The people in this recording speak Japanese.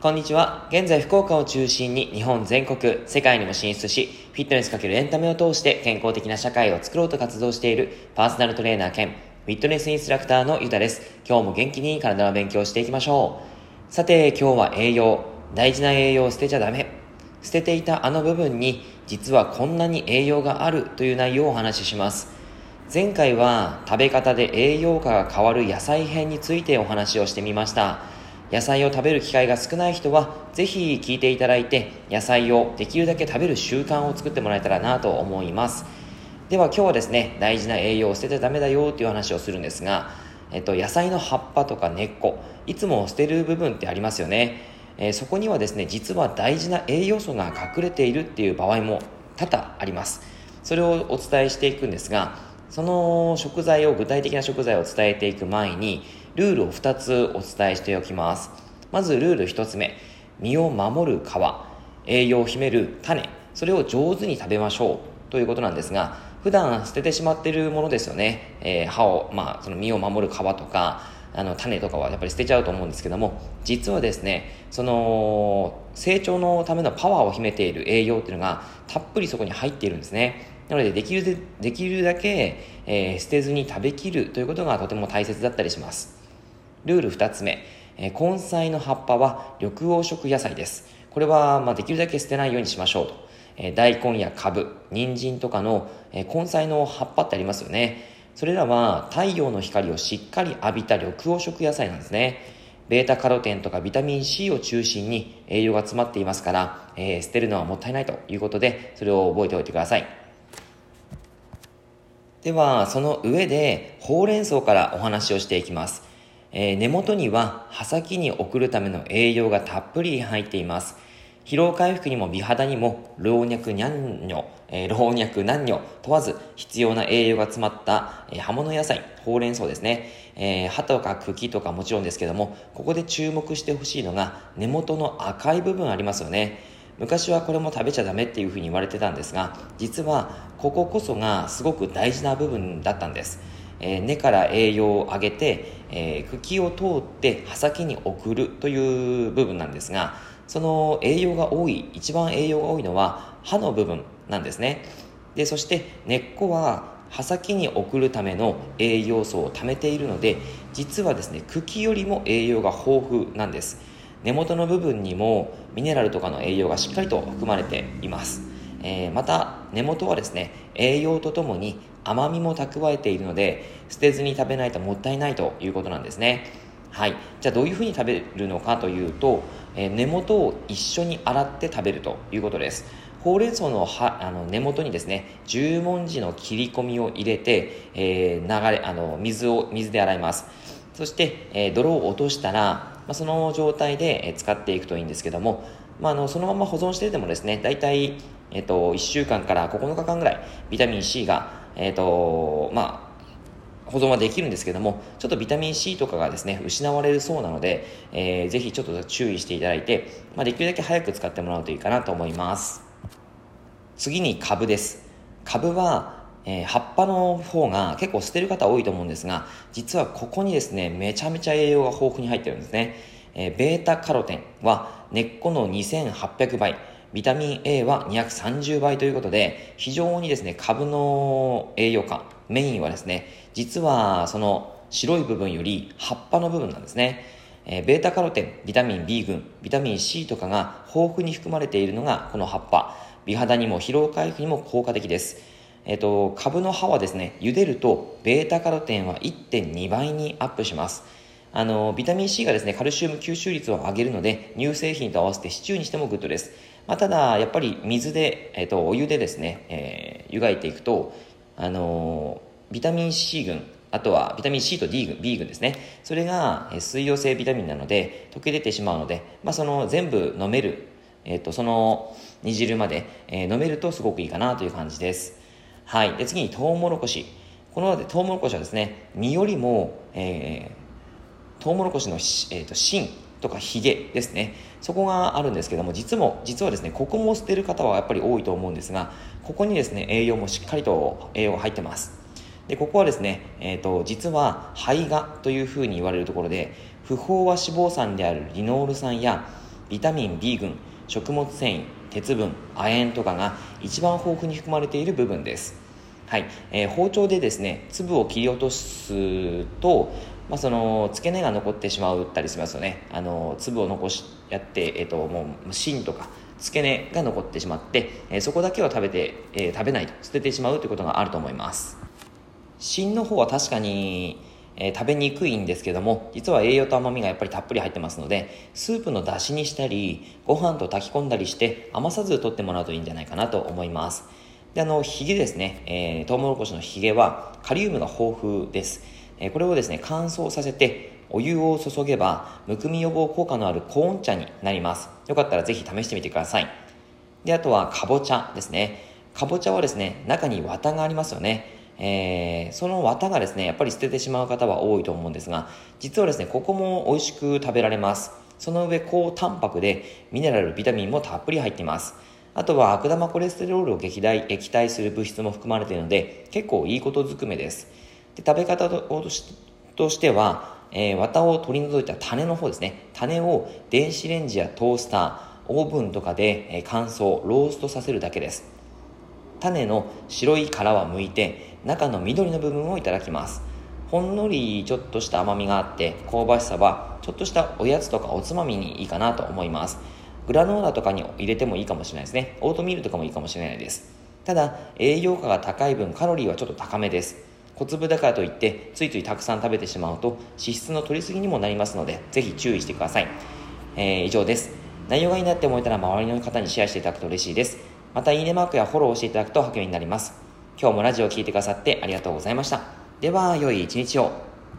こんにちは。現在福岡を中心に日本全国、世界にも進出し、フィットネスかけるエンタメを通して健康的な社会を作ろうと活動しているパーソナルトレーナー兼フィットネスインストラクターのゆたです。今日も元気に体の勉強していきましょう。さて、今日は栄養。大事な栄養を捨てちゃダメ。捨てていたあの部分に実はこんなに栄養があるという内容をお話しします。前回は食べ方で栄養価が変わる野菜編についてお話をしてみました。野菜を食べる機会が少ない人は、ぜひ聞いていただいて、野菜をできるだけ食べる習慣を作ってもらえたらなと思います。では今日はですね、大事な栄養を捨ててダメだよという話をするんですが、えっと、野菜の葉っぱとか根っこ、いつも捨てる部分ってありますよね。え、そこにはですね、実は大事な栄養素が隠れているっていう場合も多々あります。それをお伝えしていくんですが、その食材を、具体的な食材を伝えていく前に、ルールを2つお伝えしておきます。まずルール1つ目、身を守る皮、栄養を秘める種、それを上手に食べましょうということなんですが、普段捨ててしまっているものですよね。えー、歯を、まあ、その身を守る皮とか、あの種とかはやっぱり捨てちゃうと思うんですけども実はですねその成長のためのパワーを秘めている栄養っていうのがたっぷりそこに入っているんですねなのでできるでできるだけ、えー、捨てずに食べきるということがとても大切だったりしますルール2つ目、えー、根菜の葉っぱは緑黄色野菜です。これは、まあ、できるだけ捨てないようにしましょうと。えー、大根やカブ、人参とかの、えー、根菜の葉っぱってありますよね。それらは太陽の光をしっかり浴びた緑黄色野菜なんですね。ベータカロテンとかビタミン C を中心に栄養が詰まっていますから、えー、捨てるのはもったいないということで、それを覚えておいてください。では、その上で、ほうれん草からお話をしていきます。えー、根元には葉先に送るための栄養がたっぷり入っています。疲労回復にも美肌にも老若にゃんにょ、えー、老若男女問わず必要な栄養が詰まった、えー、葉物野菜、ほうれん草ですね。えー、葉とか茎とかもちろんですけども、ここで注目してほしいのが根元の赤い部分ありますよね。昔はこれも食べちゃダメっていうふうに言われてたんですが、実はこここそがすごく大事な部分だったんです。えー、根から栄養を上げて、えー、茎を通って葉先に送るという部分なんですがその栄養が多い一番栄養が多いのは葉の部分なんですね。でそして根っこは葉先に送るための栄養素を貯めているので実はですね茎よりも栄養が豊富なんです。根元の部分にもミネラルとかの栄養がしっかりと含まれています。えー、また根元はですね栄養とともに甘みも蓄えているので捨てずに食べないともったいないということなんですね。はい。じゃあどういうふうに食べるのかというと、えー、根元を一緒に洗って食べるということです。ほうれん草の葉あの根元にですね十文字の切り込みを入れて、えー、流れあの水を水で洗います。そして、えー、泥を落としたら、まあ、その状態で使っていくといいんですけども、まあ、あのそのまま保存しててもですね大体えっと、1週間から9日間ぐらいビタミン C が、えっと、まあ、保存はできるんですけども、ちょっとビタミン C とかがですね、失われるそうなので、えー、ぜひちょっと注意していただいて、まあ、できるだけ早く使ってもらうといいかなと思います。次に株です。株は、えー、葉っぱの方が結構捨てる方多いと思うんですが、実はここにですね、めちゃめちゃ栄養が豊富に入ってるんですね。えー、ベータカロテンは根っこの2800倍、ビタミン A は230倍ということで、非常にですね、株の栄養価、メインはですね、実はその白い部分より葉っぱの部分なんですね。えー、ベータカロテン、ビタミン B 群、ビタミン C とかが豊富に含まれているのがこの葉っぱ。美肌にも疲労回復にも効果的です。えっ、ー、と、株の葉はですね、茹でるとベータカロテンは1.2倍にアップします。あの、ビタミン C がですね、カルシウム吸収率を上げるので、乳製品と合わせてシチューにしてもグッドです。まあ、ただ、やっぱり水で、え、ー、と、お湯でですね、えー、湯がいていくと、あのビタミン C 群、あとはビタミン C と D 群、B 群ですね。それが水溶性ビタミンなので、溶け出てしまうので、まあ、その全部飲める、え、ー、と、その煮汁まで、えー、飲めるとすごくいいかなという感じです。はい。で、次にトウモロコシ。このトウモロコシはですね、実よりも、えー、トウモロコシの、えーと、芯とかヒゲですね。そこがあるんですけども、実も、実はですね、ここも捨てる方はやっぱり多いと思うんですが、ここにですね、栄養もしっかりと栄養が入ってます。でここはですね、えーと、実は肺がというふうに言われるところで不飽和脂肪酸であるリノール酸やビタミン B 群食物繊維鉄分亜鉛とかが一番豊富に含まれている部分ですはい、えー、包丁でですね粒を切り落とすと、まあ、その付け根が残ってしまうたりしますよね。あの粒を残しやって、えーと、もう芯とか付け根が残ってしまって、えー、そこだけは食べて、えー、食べないと捨ててしまうということがあると思います。芯の方は確かに、え、食べにくいんですけども実は栄養と甘みがやっぱりたっぷり入ってますのでスープの出汁にしたりご飯と炊き込んだりして余さず取ってもらうといいんじゃないかなと思います。であのヒゲですね、えー、トウモロコシのヒゲはカリウムが豊富です、え、これをですね乾燥させてお湯を注げばむくみ予防効果のあるコーン茶になりますよかったらぜひ試してみてくださいであとはかぼちゃですねかぼちゃはですね中に綿がありますよねえー、その綿がですね、やっぱり捨ててしまう方は多いと思うんですが、実はですね、ここも美味しく食べられます。その上、高タンパクで、ミネラル、ビタミンもたっぷり入っています。あとは悪玉コレステロールを撃退液体する物質も含まれているので、結構いいことずくめです。で食べ方としては、えー、綿を取り除いた種の方ですね。種を電子レンジやトースター、オーブンとかで、え乾燥、ローストさせるだけです。種の白い殻は剥いて、中の緑の部分をいただきます。ほんのりちょっとした甘みがあって香ばしさはちょっとしたおやつとかおつまみにいいかなと思います。グラノーラとかに入れてもいいかもしれないですね。オートミールとかもいいかもしれないです。ただ栄養価が高い分カロリーはちょっと高めです。小粒だからといってついついたくさん食べてしまうと脂質の取りすぎにもなりますのでぜひ注意してください、えー、以上です内容がいいなって思えたら周りの方にシェアしていただくと嬉しいですまたいいねマークやフォローしていただくと励みになります今日もラジオを聴いてくださってありがとうございました。では、良い一日を。